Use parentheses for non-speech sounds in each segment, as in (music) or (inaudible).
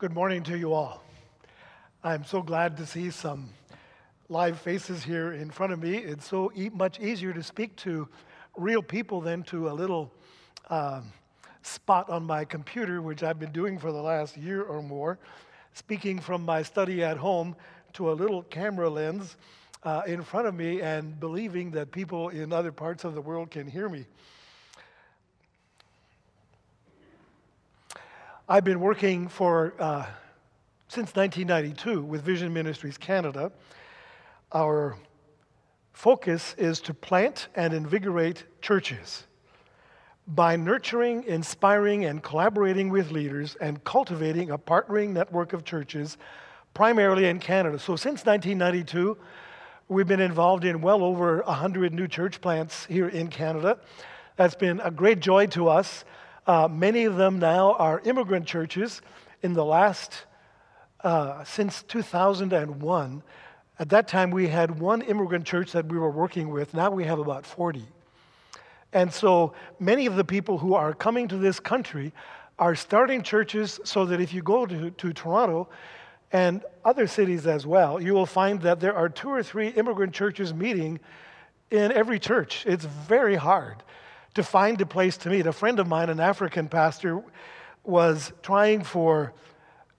Good morning to you all. I'm so glad to see some live faces here in front of me. It's so e- much easier to speak to real people than to a little um, spot on my computer, which I've been doing for the last year or more, speaking from my study at home to a little camera lens uh, in front of me and believing that people in other parts of the world can hear me. I've been working for uh, since 1992 with Vision Ministries Canada. Our focus is to plant and invigorate churches by nurturing, inspiring, and collaborating with leaders and cultivating a partnering network of churches, primarily in Canada. So, since 1992, we've been involved in well over 100 new church plants here in Canada. That's been a great joy to us. Uh, many of them now are immigrant churches. In the last, uh, since 2001, at that time we had one immigrant church that we were working with. Now we have about 40. And so many of the people who are coming to this country are starting churches so that if you go to, to Toronto and other cities as well, you will find that there are two or three immigrant churches meeting in every church. It's very hard to find a place to meet. A friend of mine, an African pastor, was trying for,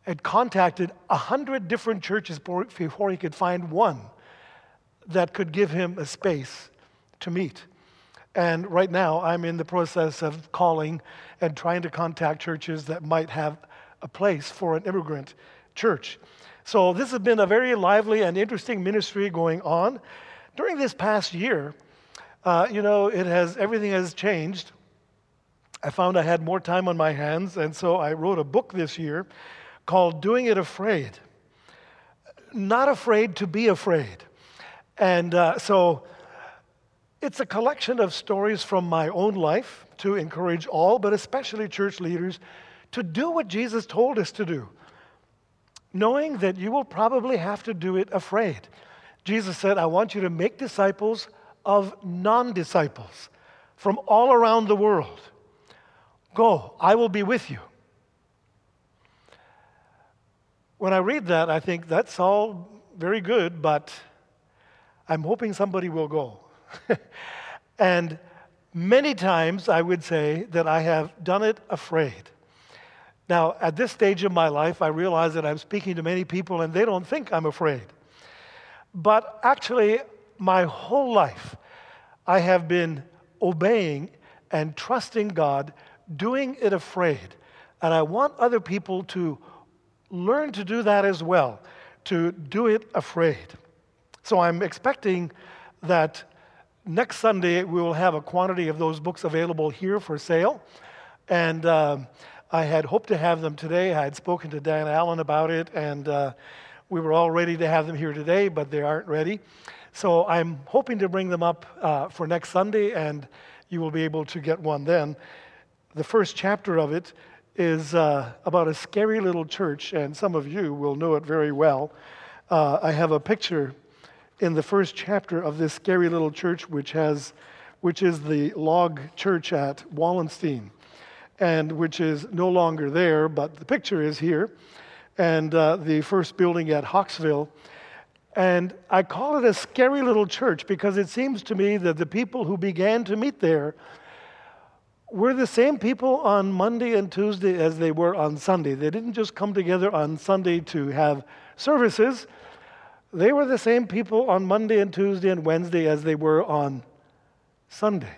had contacted a hundred different churches before he could find one that could give him a space to meet. And right now, I'm in the process of calling and trying to contact churches that might have a place for an immigrant church. So, this has been a very lively and interesting ministry going on. During this past year, uh, you know, it has everything has changed. I found I had more time on my hands, and so I wrote a book this year called Doing It Afraid. Not afraid to be afraid. And uh, so it's a collection of stories from my own life to encourage all, but especially church leaders, to do what Jesus told us to do, knowing that you will probably have to do it afraid. Jesus said, I want you to make disciples of non disciples from all around the world. Go, I will be with you. When I read that, I think that's all very good, but I'm hoping somebody will go. (laughs) and many times I would say that I have done it afraid. Now, at this stage of my life, I realize that I'm speaking to many people and they don't think I'm afraid. But actually, my whole life, I have been obeying and trusting God, doing it afraid. And I want other people to learn to do that as well, to do it afraid. So I'm expecting that next Sunday we will have a quantity of those books available here for sale. And uh, I had hoped to have them today. I had spoken to Dan Allen about it, and uh, we were all ready to have them here today, but they aren't ready. So I'm hoping to bring them up uh, for next Sunday, and you will be able to get one then. The first chapter of it is uh, about a scary little church, and some of you will know it very well. Uh, I have a picture in the first chapter of this scary little church, which has, which is the log church at Wallenstein, and which is no longer there, but the picture is here, and uh, the first building at Hawkesville and I call it a scary little church because it seems to me that the people who began to meet there were the same people on Monday and Tuesday as they were on Sunday. They didn't just come together on Sunday to have services, they were the same people on Monday and Tuesday and Wednesday as they were on Sunday.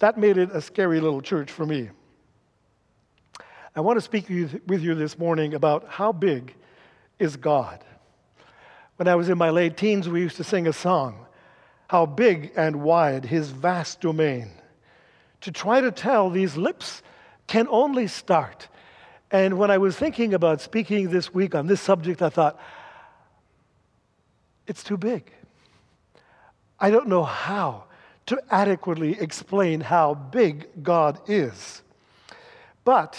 That made it a scary little church for me. I want to speak with you this morning about how big is God. When I was in my late teens, we used to sing a song How big and wide his vast domain. To try to tell these lips can only start. And when I was thinking about speaking this week on this subject, I thought, it's too big. I don't know how to adequately explain how big God is. But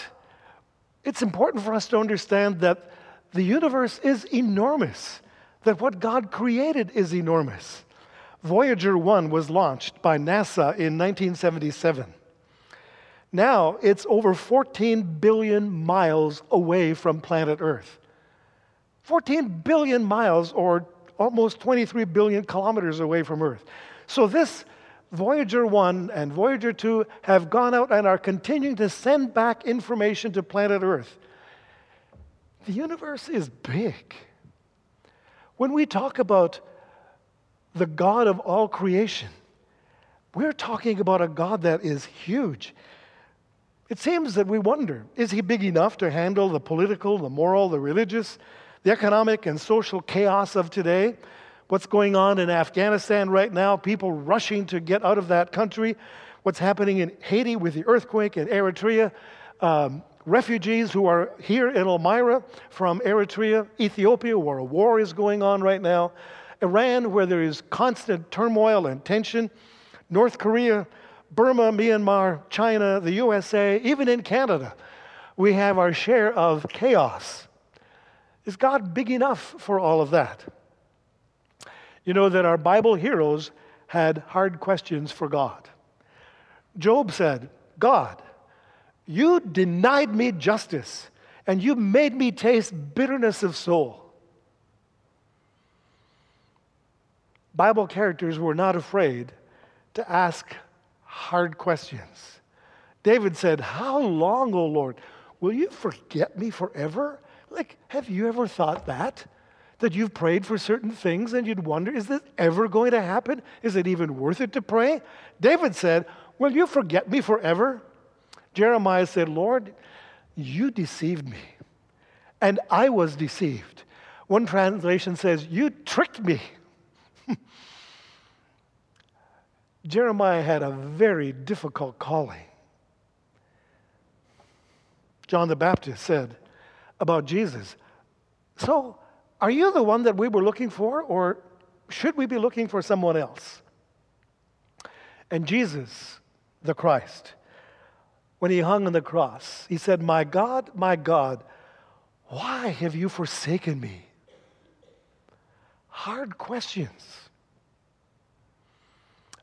it's important for us to understand that the universe is enormous that what God created is enormous. Voyager 1 was launched by NASA in 1977. Now it's over 14 billion miles away from planet Earth. 14 billion miles, or almost 23 billion kilometers away from Earth. So this Voyager 1 and Voyager 2 have gone out and are continuing to send back information to planet Earth. The universe is big. When we talk about the God of all creation, we're talking about a God that is huge. It seems that we wonder is he big enough to handle the political, the moral, the religious, the economic, and social chaos of today? What's going on in Afghanistan right now, people rushing to get out of that country, what's happening in Haiti with the earthquake, in Eritrea, um, refugees who are here in Elmira from Eritrea, Ethiopia, where a war is going on right now, Iran, where there is constant turmoil and tension, North Korea, Burma, Myanmar, China, the USA, even in Canada, we have our share of chaos. Is God big enough for all of that? You know that our Bible heroes had hard questions for God. Job said, God, you denied me justice, and you made me taste bitterness of soul. Bible characters were not afraid to ask hard questions. David said, How long, O Lord? Will you forget me forever? Like, have you ever thought that? That you've prayed for certain things and you'd wonder, is this ever going to happen? Is it even worth it to pray? David said, Will you forget me forever? Jeremiah said, Lord, you deceived me, and I was deceived. One translation says, You tricked me. (laughs) Jeremiah had a very difficult calling. John the Baptist said about Jesus, So, are you the one that we were looking for, or should we be looking for someone else? And Jesus, the Christ, when he hung on the cross, he said, My God, my God, why have you forsaken me? Hard questions.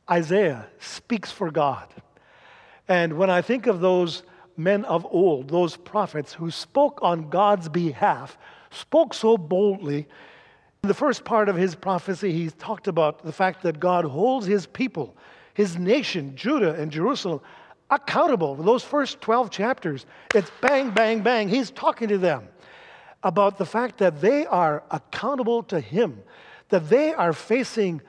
Isaiah speaks for God. And when I think of those men of old, those prophets who spoke on God's behalf, spoke so boldly, in the first part of his prophecy, he talked about the fact that God holds his people, his nation, Judah and Jerusalem, accountable. Those first 12 chapters, it's bang, bang, bang. He's talking to them about the fact that they are accountable to Him, that they are facing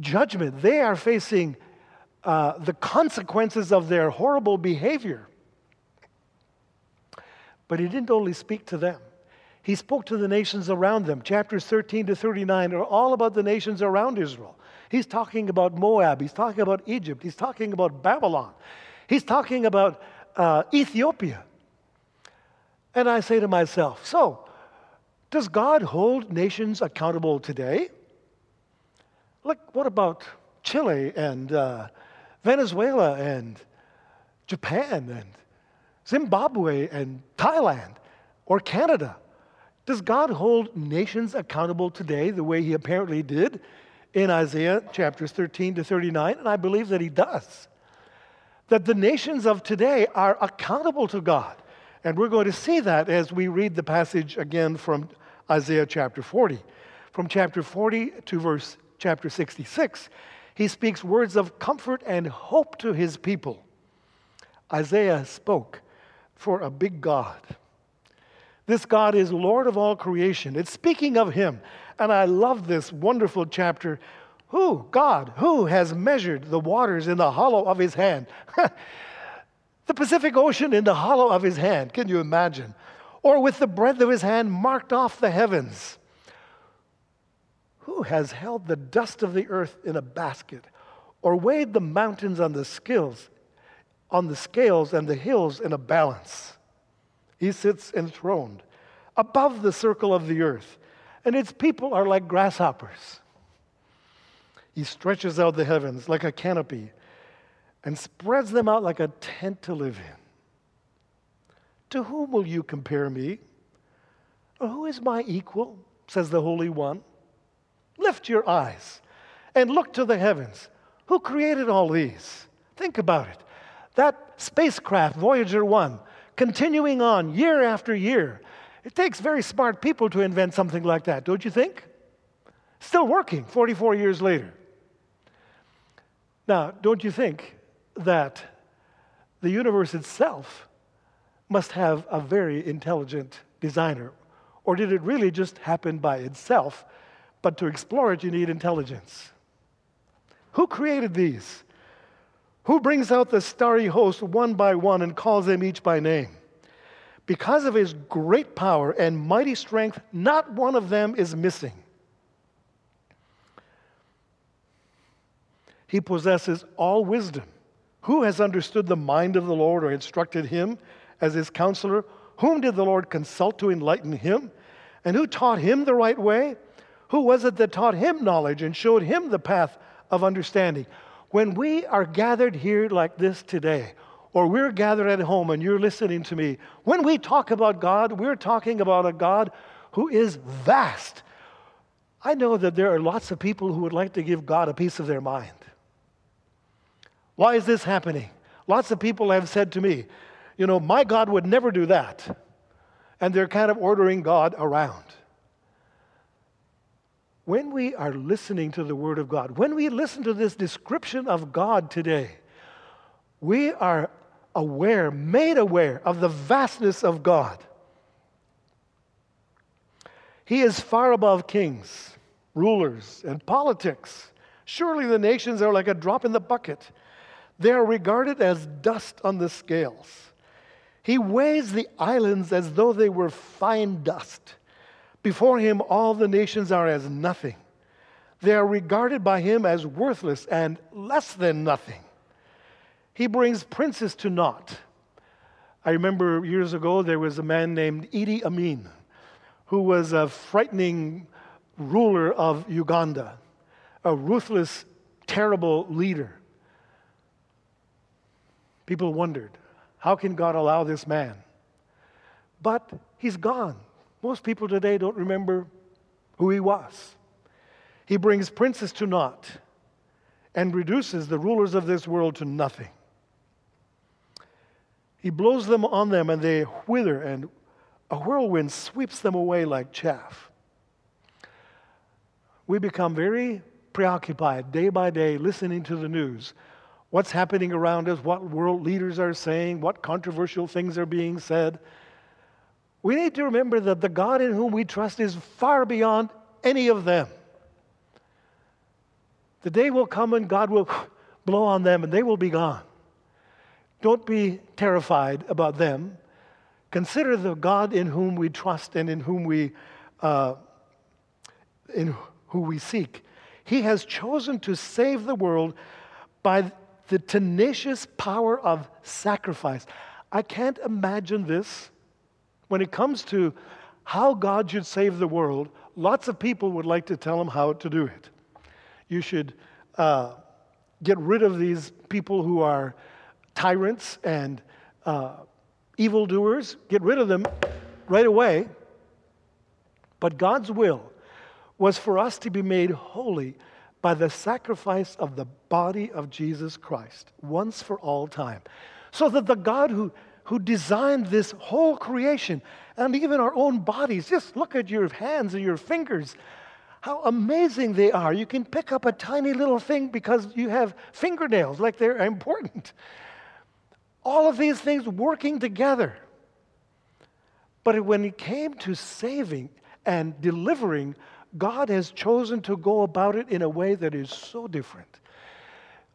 judgment, they are facing uh, the consequences of their horrible behavior. But He didn't only speak to them. He spoke to the nations around them. Chapters 13 to 39 are all about the nations around Israel. He's talking about Moab. He's talking about Egypt. He's talking about Babylon. He's talking about uh, Ethiopia. And I say to myself, so, does God hold nations accountable today? Look, what about Chile and uh, Venezuela and Japan and Zimbabwe and Thailand or Canada? Does God hold nations accountable today the way he apparently did in Isaiah chapters 13 to 39? And I believe that he does that the nations of today are accountable to God. And we're going to see that as we read the passage again from Isaiah chapter 40. From chapter 40 to verse chapter 66, he speaks words of comfort and hope to his people. Isaiah spoke for a big God. This God is Lord of all creation. It's speaking of him. And I love this wonderful chapter who? God. Who has measured the waters in the hollow of his hand? (laughs) the Pacific Ocean in the hollow of his hand. Can you imagine? Or with the breadth of his hand marked off the heavens. Who has held the dust of the earth in a basket? Or weighed the mountains on the scales, on the scales and the hills in a balance? He sits enthroned above the circle of the earth, and its people are like grasshoppers. He stretches out the heavens like a canopy and spreads them out like a tent to live in. To whom will you compare me? Or who is my equal? says the Holy One. Lift your eyes and look to the heavens. Who created all these? Think about it. That spacecraft, Voyager 1, continuing on year after year. It takes very smart people to invent something like that, don't you think? Still working 44 years later. Now, don't you think that the universe itself must have a very intelligent designer? Or did it really just happen by itself? But to explore it, you need intelligence. Who created these? Who brings out the starry host one by one and calls them each by name? Because of his great power and mighty strength, not one of them is missing. He possesses all wisdom. Who has understood the mind of the Lord or instructed him as his counselor? Whom did the Lord consult to enlighten him? And who taught him the right way? Who was it that taught him knowledge and showed him the path of understanding? When we are gathered here like this today, or we're gathered at home and you're listening to me, when we talk about God, we're talking about a God who is vast. I know that there are lots of people who would like to give God a piece of their mind. Why is this happening? Lots of people have said to me, you know, my God would never do that. And they're kind of ordering God around when we are listening to the Word of God, when we listen to this description of God today, we are aware, made aware of the vastness of God. He is far above kings, rulers, and politics. Surely the nations are like a drop in the bucket. They are regarded as dust on the scales. He weighs the islands as though they were fine dust. Before him, all the nations are as nothing. They are regarded by him as worthless and less than nothing. He brings princes to naught. I remember years ago there was a man named Idi Amin who was a frightening ruler of Uganda, a ruthless, terrible leader. People wondered, how can God allow this man? But he's gone. Most people today don't remember who he was. He brings princes to naught and reduces the rulers of this world to nothing. He blows them on them and they wither, and a whirlwind sweeps them away like chaff. We become very preoccupied day by day listening to the news. What's happening around us, what world leaders are saying, what controversial things are being said. We need to remember that the God in whom we trust is far beyond any of them. The day will come and God will (sighs) blow on them and they will be gone. Don't be terrified about them. Consider the God in whom we trust and in whom we, uh, in who we seek. He has chosen to save the world by the tenacious power of sacrifice. I can't imagine this when it comes to how God should save the world, lots of people would like to tell him how to do it. You should uh, get rid of these people who are tyrants and uh, evildoers, get rid of them right away. But God's will was for us to be made holy by the sacrifice of the body of Jesus Christ once for all time. So that the God who who designed this whole creation and even our own bodies. Just look at your hands and your fingers. How amazing they are. You can pick up a tiny little thing because you have fingernails, like they're (laughs) important. All of these things working together. But when it came to saving and delivering, God has chosen to go about it in a way that is so different.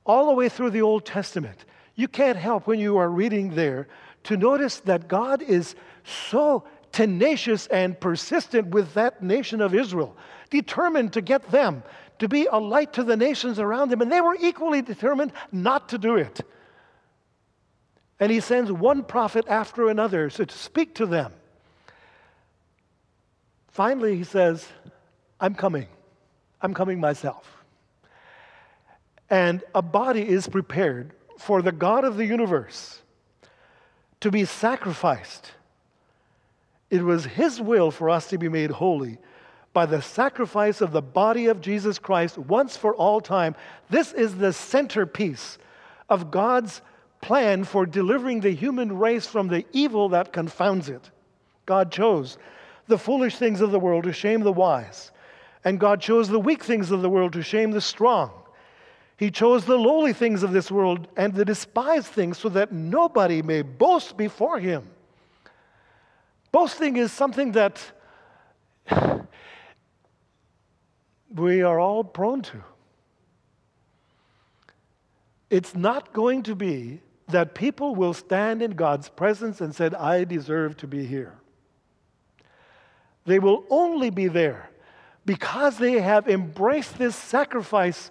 All the way through the Old Testament, you can't help when you are reading there to notice that God is so tenacious and persistent with that nation of Israel, determined to get them to be a light to the nations around them, and they were equally determined not to do it. And he sends one prophet after another to speak to them. Finally, he says, I'm coming. I'm coming myself. And a body is prepared for the God of the universe to be sacrificed. It was His will for us to be made holy by the sacrifice of the body of Jesus Christ once for all time. This is the centerpiece of God's plan for delivering the human race from the evil that confounds it. God chose the foolish things of the world to shame the wise, and God chose the weak things of the world to shame the strong. He chose the lowly things of this world and the despised things so that nobody may boast before him. Boasting is something that (sighs) we are all prone to. It's not going to be that people will stand in God's presence and said, I deserve to be here. They will only be there because they have embraced this sacrifice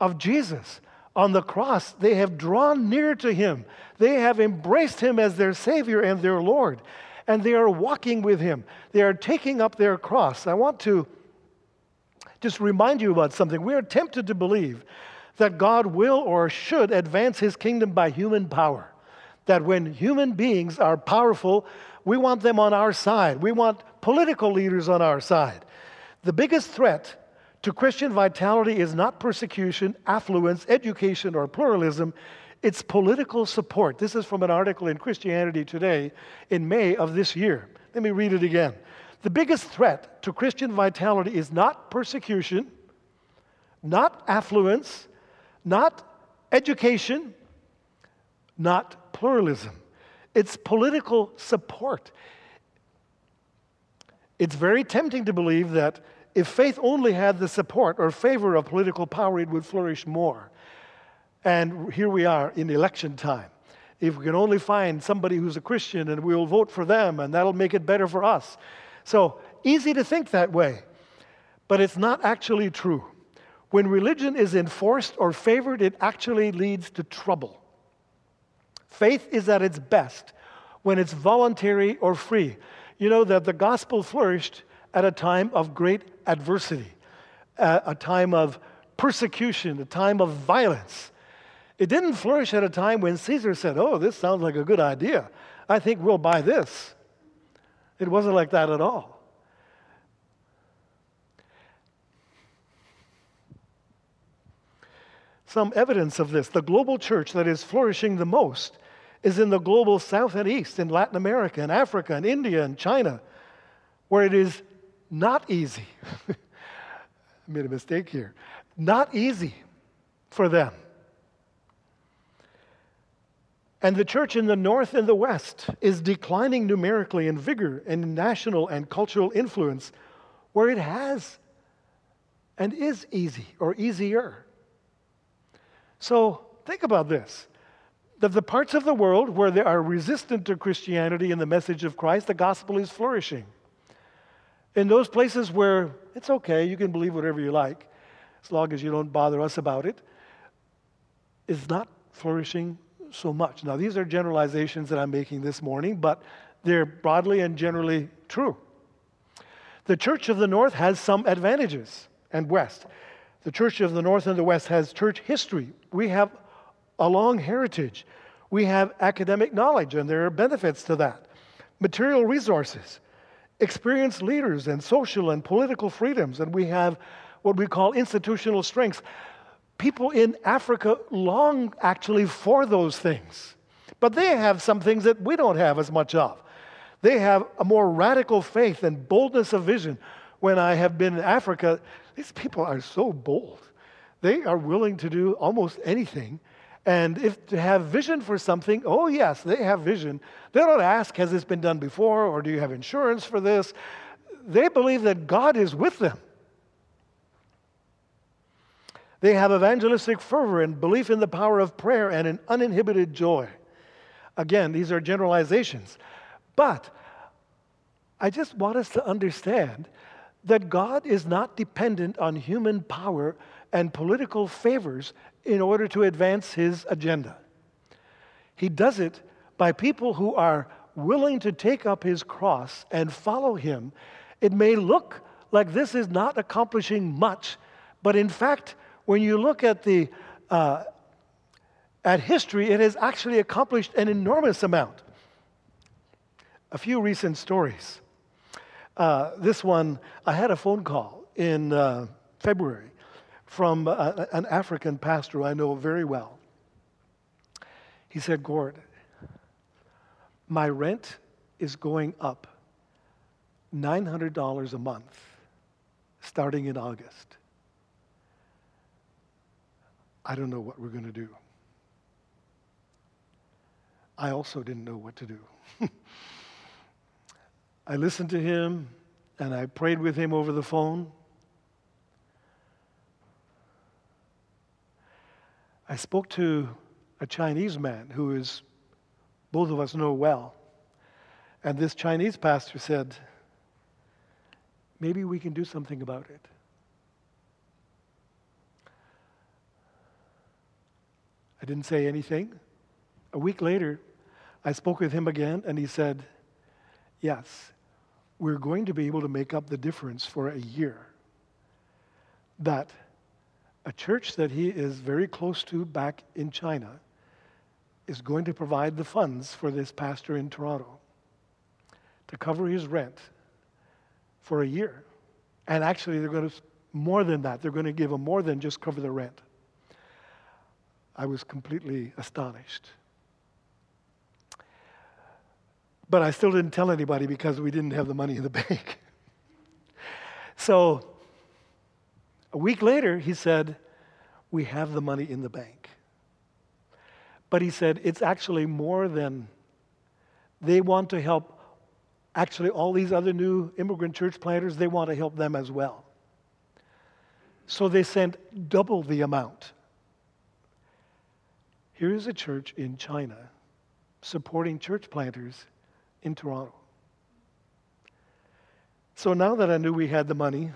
of Jesus on the cross. They have drawn near to him. They have embraced him as their Savior and their Lord. And they are walking with him. They are taking up their cross. I want to just remind you about something. We are tempted to believe that God will or should advance his kingdom by human power. That when human beings are powerful, we want them on our side. We want political leaders on our side. The biggest threat to Christian vitality is not persecution, affluence, education, or pluralism. It's political support. This is from an article in Christianity Today in May of this year. Let me read it again. The biggest threat to Christian vitality is not persecution, not affluence, not education, not pluralism. It's political support. It's very tempting to believe that if faith only had the support or favor of political power, it would flourish more. And here we are in election time. If we can only find somebody who's a Christian and we'll vote for them, and that'll make it better for us. So, easy to think that way, but it's not actually true. When religion is enforced or favored, it actually leads to trouble. Faith is at its best when it's voluntary or free. You know that the gospel flourished at a time of great adversity, a time of persecution, a time of violence. It didn't flourish at a time when Caesar said, Oh, this sounds like a good idea. I think we'll buy this. It wasn't like that at all. Some evidence of this. The global church that is flourishing the most is in the global south and east, in Latin America and Africa and India and China, where it is not easy. I (laughs) made a mistake here. Not easy for them. And the church in the north and the west is declining numerically in vigor and national and cultural influence where it has and is easy or easier. So think about this that the parts of the world where they are resistant to Christianity and the message of Christ, the gospel is flourishing. In those places where it's okay, you can believe whatever you like, as long as you don't bother us about it, is not flourishing so much. Now, these are generalizations that I'm making this morning, but they're broadly and generally true. The Church of the North has some advantages, and West. The Church of the North and the West has church history. We have a long heritage. We have academic knowledge, and there are benefits to that. Material resources, experienced leaders, and social and political freedoms, and we have what we call institutional strengths. People in Africa long actually for those things, but they have some things that we don't have as much of. They have a more radical faith and boldness of vision. When I have been in Africa, these people are so bold. They are willing to do almost anything. And if to have vision for something, oh, yes, they have vision. They don't ask, has this been done before, or do you have insurance for this? They believe that God is with them. They have evangelistic fervor and belief in the power of prayer and an uninhibited joy. Again, these are generalizations. But I just want us to understand that God is not dependent on human power and political favors in order to advance his agenda. He does it by people who are willing to take up his cross and follow him. It may look like this is not accomplishing much, but in fact, when you look at the uh, at history, it has actually accomplished an enormous amount. A few recent stories. Uh, this one, I had a phone call in uh, February from uh, an African pastor I know very well. He said, Gord, my rent is going up $900 a month starting in August. I don't know what we're going to do. I also didn't know what to do. (laughs) I listened to him and I prayed with him over the phone. I spoke to a Chinese man who is, both of us know well. And this Chinese pastor said, maybe we can do something about it. I didn't say anything. A week later, I spoke with him again, and he said, Yes, we're going to be able to make up the difference for a year. That a church that he is very close to back in China is going to provide the funds for this pastor in Toronto to cover his rent for a year. And actually, they're going to, more than that, they're going to give him more than just cover the rent. I was completely astonished. But I still didn't tell anybody because we didn't have the money in the (laughs) bank. so a week later, he said, We have the money in the bank. But he said, It's actually more than they want to help. Actually, all these other new immigrant church planters, they want to help them as well. So they sent double the amount. Here is a church in China supporting church planters in Toronto. So now that I knew we had the money,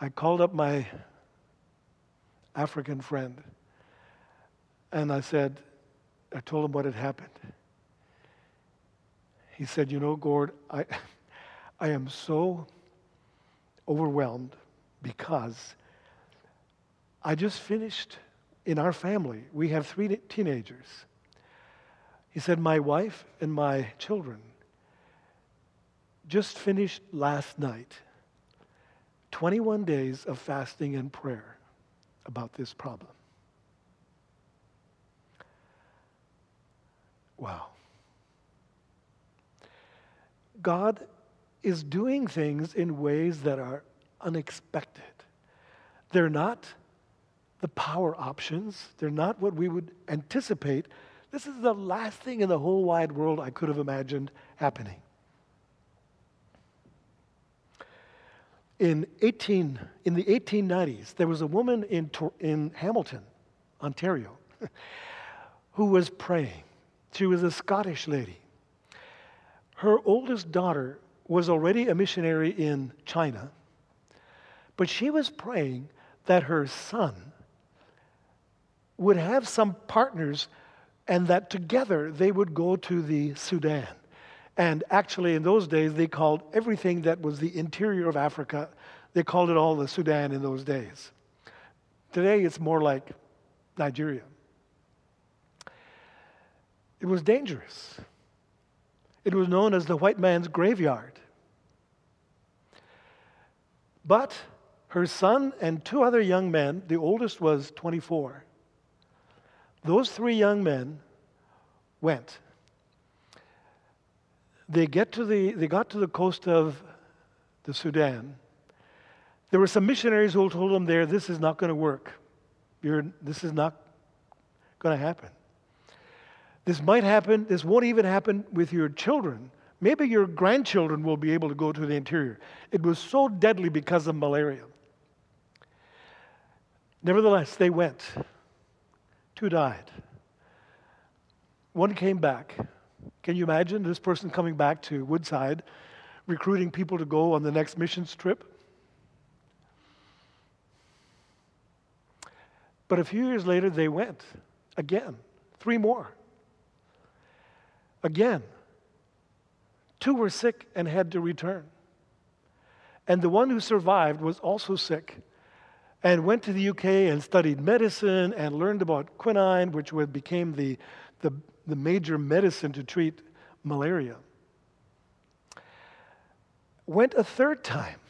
I called up my African friend and I said, I told him what had happened. He said, You know, Gord, I, (laughs) I am so overwhelmed because I just finished in our family. We have three teenagers. He said, My wife and my children just finished last night 21 days of fasting and prayer about this problem. Wow. God is doing things in ways that are unexpected. They're not the power options, they're not what we would anticipate this is the last thing in the whole wide world I could have imagined happening. In, 18, in the 1890s, there was a woman in, in Hamilton, Ontario, (laughs) who was praying. She was a Scottish lady. Her oldest daughter was already a missionary in China, but she was praying that her son would have some partners and that together they would go to the Sudan. And actually, in those days, they called everything that was the interior of Africa, they called it all the Sudan in those days. Today, it's more like Nigeria. It was dangerous. It was known as the white man's graveyard. But her son and two other young men, the oldest was 24, those three young men went. They, get to the, they got to the coast of the Sudan. There were some missionaries who told them there, this is not going to work. You're, this is not going to happen. This might happen, this won't even happen with your children. Maybe your grandchildren will be able to go to the interior. It was so deadly because of malaria. Nevertheless, they went. Two died. One came back. Can you imagine this person coming back to Woodside, recruiting people to go on the next missions trip? But a few years later, they went again, three more. Again, two were sick and had to return. And the one who survived was also sick and went to the UK and studied medicine and learned about quinine, which became the, the, the major medicine to treat malaria. Went a third time.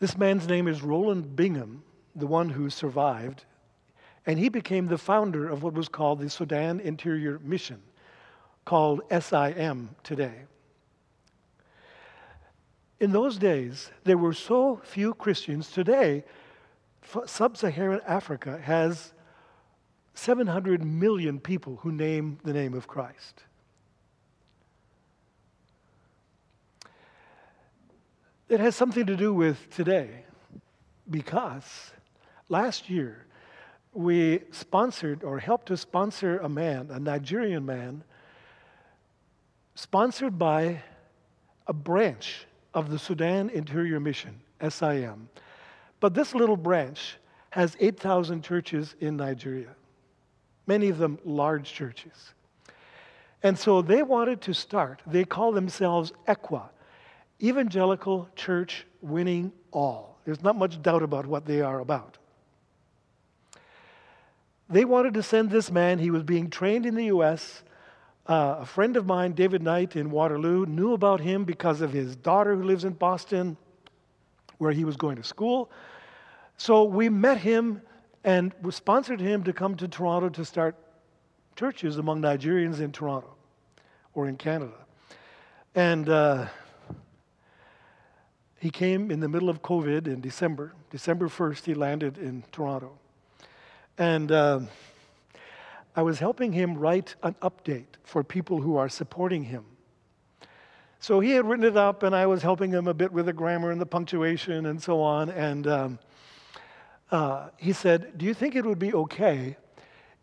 This man's name is Rowland Bingham, the one who survived. And he became the founder of what was called the Sudan Interior Mission, called SIM today. In those days, there were so few Christians. Today, Sub Saharan Africa has 700 million people who name the name of Christ. It has something to do with today because last year we sponsored or helped to sponsor a man, a Nigerian man, sponsored by a branch of the Sudan Interior Mission, SIM. But this little branch has 8,000 churches in Nigeria, many of them large churches. And so they wanted to start, they call themselves ECWA, Evangelical Church Winning All. There's not much doubt about what they are about. They wanted to send this man, he was being trained in the U.S. Uh, a friend of mine, David Knight in Waterloo, knew about him because of his daughter who lives in Boston, where he was going to school. So we met him and sponsored him to come to Toronto to start churches among Nigerians in Toronto or in Canada. And uh, he came in the middle of COVID in December. December 1st, he landed in Toronto. And. Uh, I was helping him write an update for people who are supporting him. So he had written it up, and I was helping him a bit with the grammar and the punctuation and so on. And um, uh, he said, Do you think it would be okay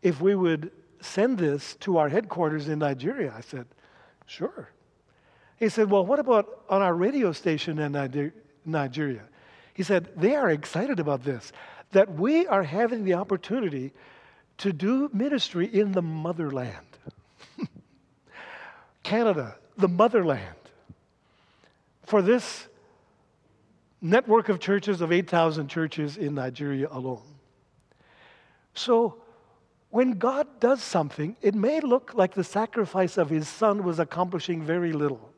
if we would send this to our headquarters in Nigeria? I said, Sure. He said, Well, what about on our radio station in Nigeria? He said, They are excited about this, that we are having the opportunity to do ministry in the motherland. (laughs) Canada, the motherland. For this network of churches, of 8,000 churches in Nigeria alone. So, when God does something, it may look like the sacrifice of his son was accomplishing very little.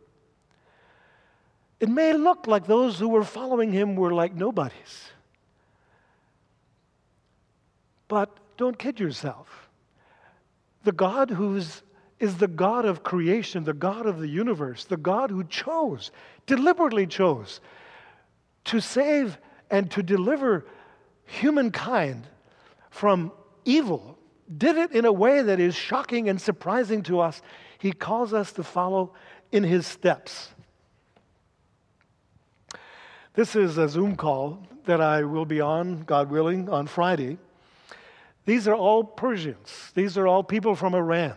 It may look like those who were following him were like nobodies. But don't kid yourself. The God who's is the God of creation, the God of the universe, the God who chose, deliberately chose to save and to deliver humankind from evil, did it in a way that is shocking and surprising to us. He calls us to follow in his steps. This is a Zoom call that I will be on, God willing, on Friday. These are all Persians. These are all people from Iran.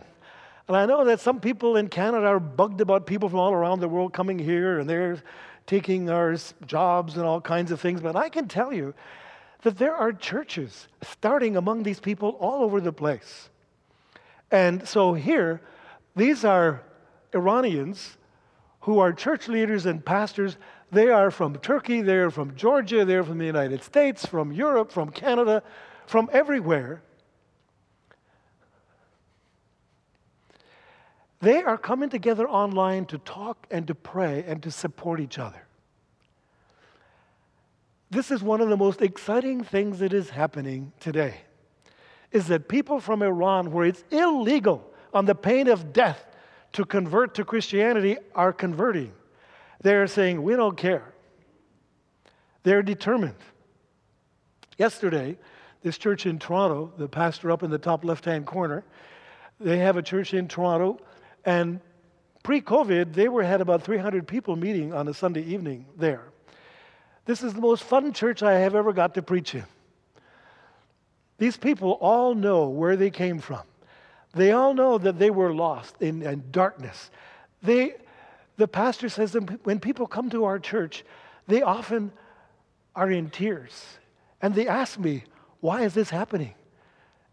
And I know that some people in Canada are bugged about people from all around the world coming here and they're taking our jobs and all kinds of things. But I can tell you that there are churches starting among these people all over the place. And so here, these are Iranians who are church leaders and pastors. They are from Turkey, they're from Georgia, they're from the United States, from Europe, from Canada, from everywhere. They are coming together online to talk and to pray and to support each other. This is one of the most exciting things that is happening today. Is that people from Iran, where it's illegal on the pain of death to convert to Christianity, are converting. They're saying, We don't care. They're determined. Yesterday, this church in Toronto, the pastor up in the top left hand corner, they have a church in Toronto, and pre COVID, they were had about 300 people meeting on a Sunday evening there. This is the most fun church I have ever got to preach in. These people all know where they came from. They all know that they were lost in, in darkness. They, the pastor says that when people come to our church, they often are in tears. And they ask me, why is this happening?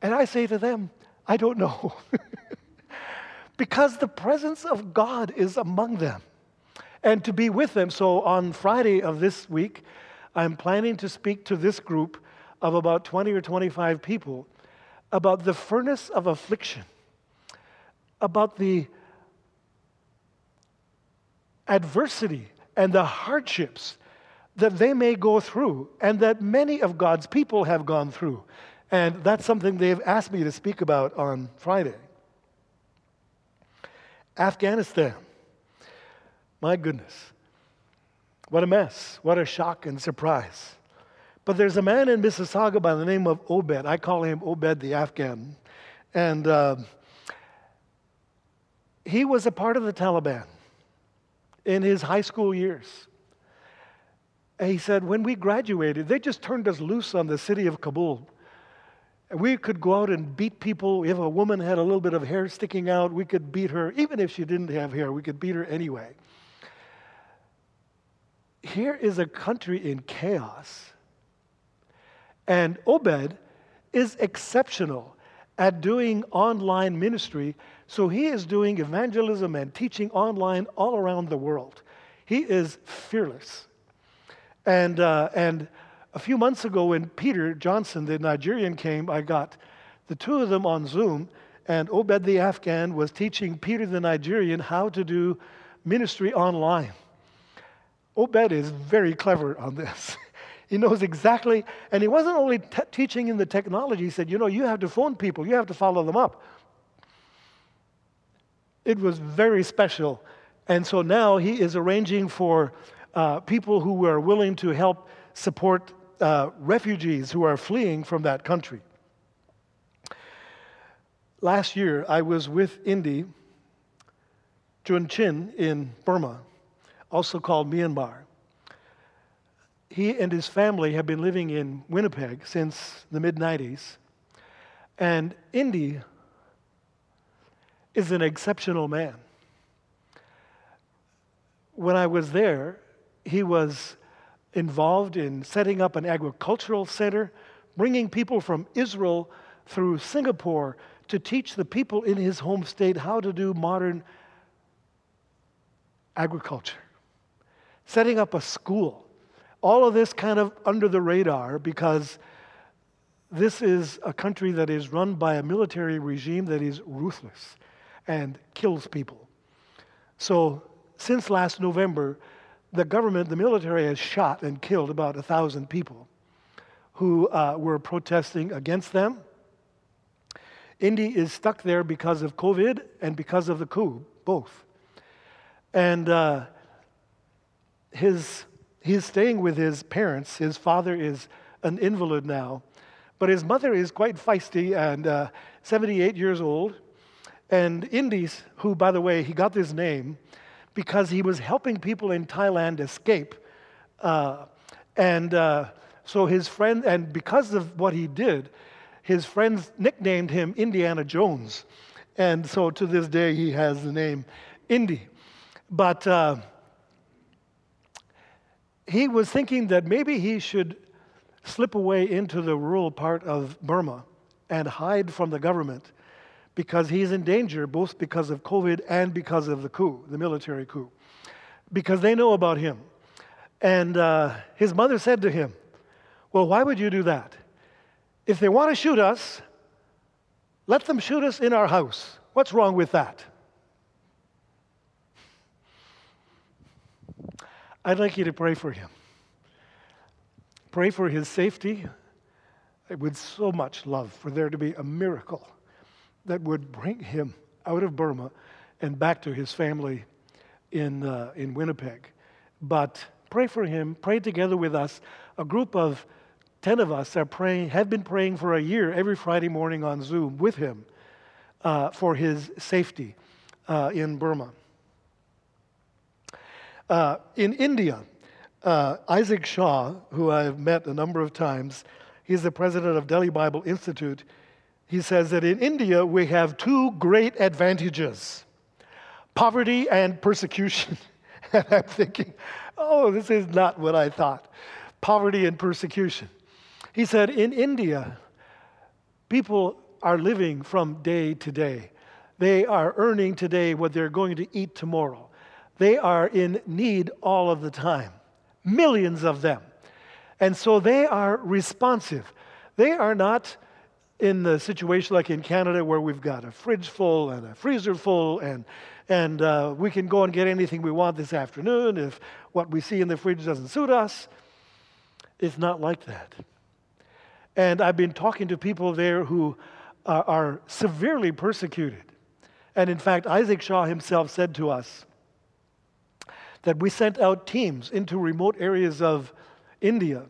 And I say to them, I don't know. (laughs) because the presence of God is among them and to be with them. So on Friday of this week, I'm planning to speak to this group of about 20 or 25 people about the furnace of affliction, about the adversity and the hardships that they may go through and that many of God's people have gone through. And that's something they've asked me to speak about on Friday. Afghanistan. My goodness. What a mess. What a shock and surprise. But there's a man in Mississauga by the name of Obed. I call him Obed the Afghan. And uh, he was a part of the Taliban in his high school years. And he said, when we graduated, they just turned us loose on the city of Kabul. And we could go out and beat people. If a woman had a little bit of hair sticking out, we could beat her. Even if she didn't have hair, we could beat her anyway. Here is a country in chaos. And Obed is exceptional at doing online ministry. So he is doing evangelism and teaching online all around the world. He is fearless. And, uh, and a few months ago, when Peter Johnson, the Nigerian, came, I got the two of them on Zoom, and Obed the Afghan was teaching Peter the Nigerian how to do ministry online. Obed is very clever on this. (laughs) he knows exactly, and he wasn't only t- teaching in the technology, he said, You know, you have to phone people, you have to follow them up. It was very special. And so now he is arranging for uh, people who are willing to help support uh, refugees who are fleeing from that country. Last year, I was with Indy Jun Chin in Burma, also called Myanmar. He and his family have been living in Winnipeg since the mid 90s. And Indy is an exceptional man. When I was there, he was involved in setting up an agricultural center, bringing people from Israel through Singapore to teach the people in his home state how to do modern agriculture, setting up a school. All of this kind of under the radar because this is a country that is run by a military regime that is ruthless and kills people. So, since last November, the government, the military, has shot and killed about a thousand people who uh, were protesting against them. Indy is stuck there because of COVID and because of the coup, both. And uh, his, he's staying with his parents. His father is an invalid now, but his mother is quite feisty and uh, 78 years old. And Indy's, who, by the way, he got this name because he was helping people in Thailand escape. Uh, and uh, so his friend, and because of what he did, his friends nicknamed him Indiana Jones. And so to this day, he has the name Indy. But uh, he was thinking that maybe he should slip away into the rural part of Burma and hide from the government because he's in danger both because of COVID and because of the coup, the military coup, because they know about him. And uh, his mother said to him, Well, why would you do that? If they want to shoot us, let them shoot us in our house. What's wrong with that? I'd like you to pray for him. Pray for his safety. Would so much love for there to be a miracle that would bring him out of Burma and back to his family in, uh, in Winnipeg. But pray for him, pray together with us. A group of 10 of us are praying, have been praying for a year every Friday morning on Zoom with him uh, for his safety uh, in Burma. Uh, in India, uh, Isaac Shaw, who I've met a number of times, he's the president of Delhi Bible Institute he says that in India we have two great advantages poverty and persecution. (laughs) and I'm thinking, oh, this is not what I thought. Poverty and persecution. He said, in India, people are living from day to day. They are earning today what they're going to eat tomorrow. They are in need all of the time, millions of them. And so they are responsive. They are not in the situation like in Canada where we've got a fridge full and a freezer full and and uh, we can go and get anything we want this afternoon if what we see in the fridge doesn't suit us. It's not like that. And I've been talking to people there who are, are severely persecuted. And in fact, Isaac Shaw himself said to us that we sent out teams into remote areas of India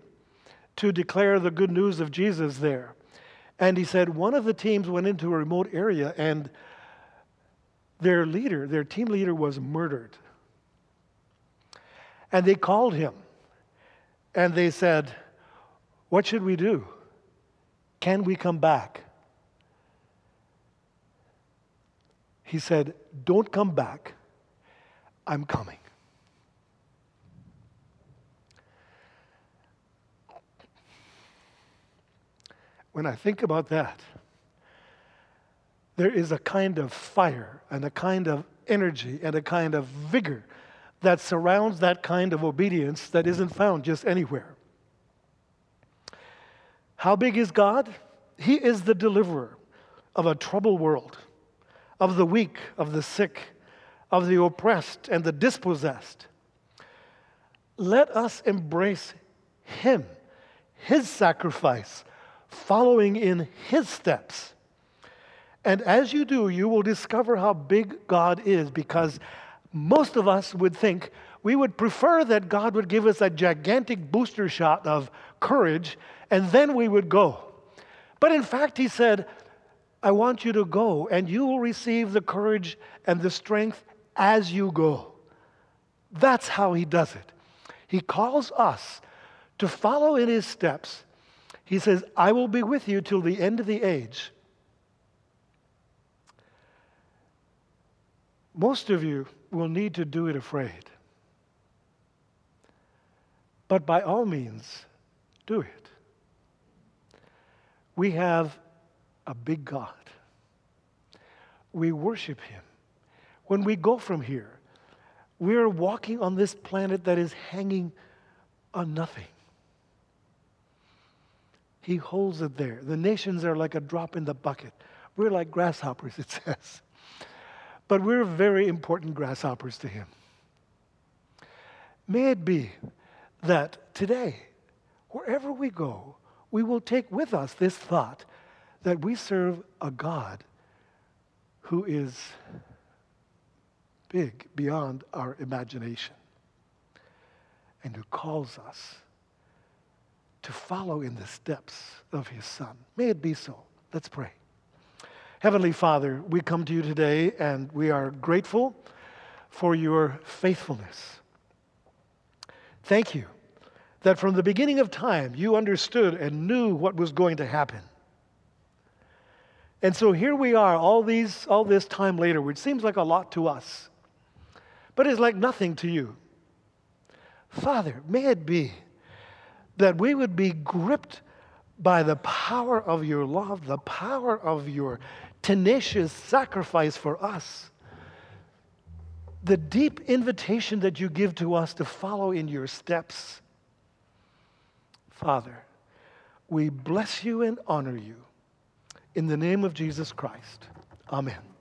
to declare the good news of Jesus there. And he said one of the teams went into a remote area and their leader, their team leader, was murdered. And they called him and they said, What should we do? Can we come back? He said, Don't come back. I'm coming. When I think about that, there is a kind of fire and a kind of energy and a kind of vigor that surrounds that kind of obedience that isn't found just anywhere. How big is God? He is the deliverer of a troubled world, of the weak, of the sick, of the oppressed and the dispossessed. Let us embrace Him, His sacrifice, following in His steps. And as you do, you will discover how big God is because most of us would think we would prefer that God would give us a gigantic booster shot of courage and then we would go. But in fact, He said, I want you to go and you will receive the courage and the strength as you go. That's how He does it. He calls us to follow in His steps. He says, I will be with you till the end of the age. Most of you will need to do it afraid. But by all means, do it. We have a big God. We worship Him. When we go from here, we're walking on this planet that is hanging on nothing. He holds it there. The nations are like a drop in the bucket. We're like grasshoppers, (laughs) it says. But we're very important grasshoppers to Him. May it be that today, wherever we go, we will take with us this thought that we serve a God who is big beyond our imagination and who calls us to follow in the steps of his Son. May it be so. Let's pray. Heavenly Father, we come to you today and we are grateful for your faithfulness. Thank you that from the beginning of time you understood and knew what was going to happen. And so here we are, all, these, all this time later, which seems like a lot to us, but is like nothing to you. Father, may it be that we would be gripped by the power of your love, the power of your tenacious sacrifice for us, the deep invitation that you give to us to follow in your steps. Father, we bless you and honor you. In the name of Jesus Christ. Amen.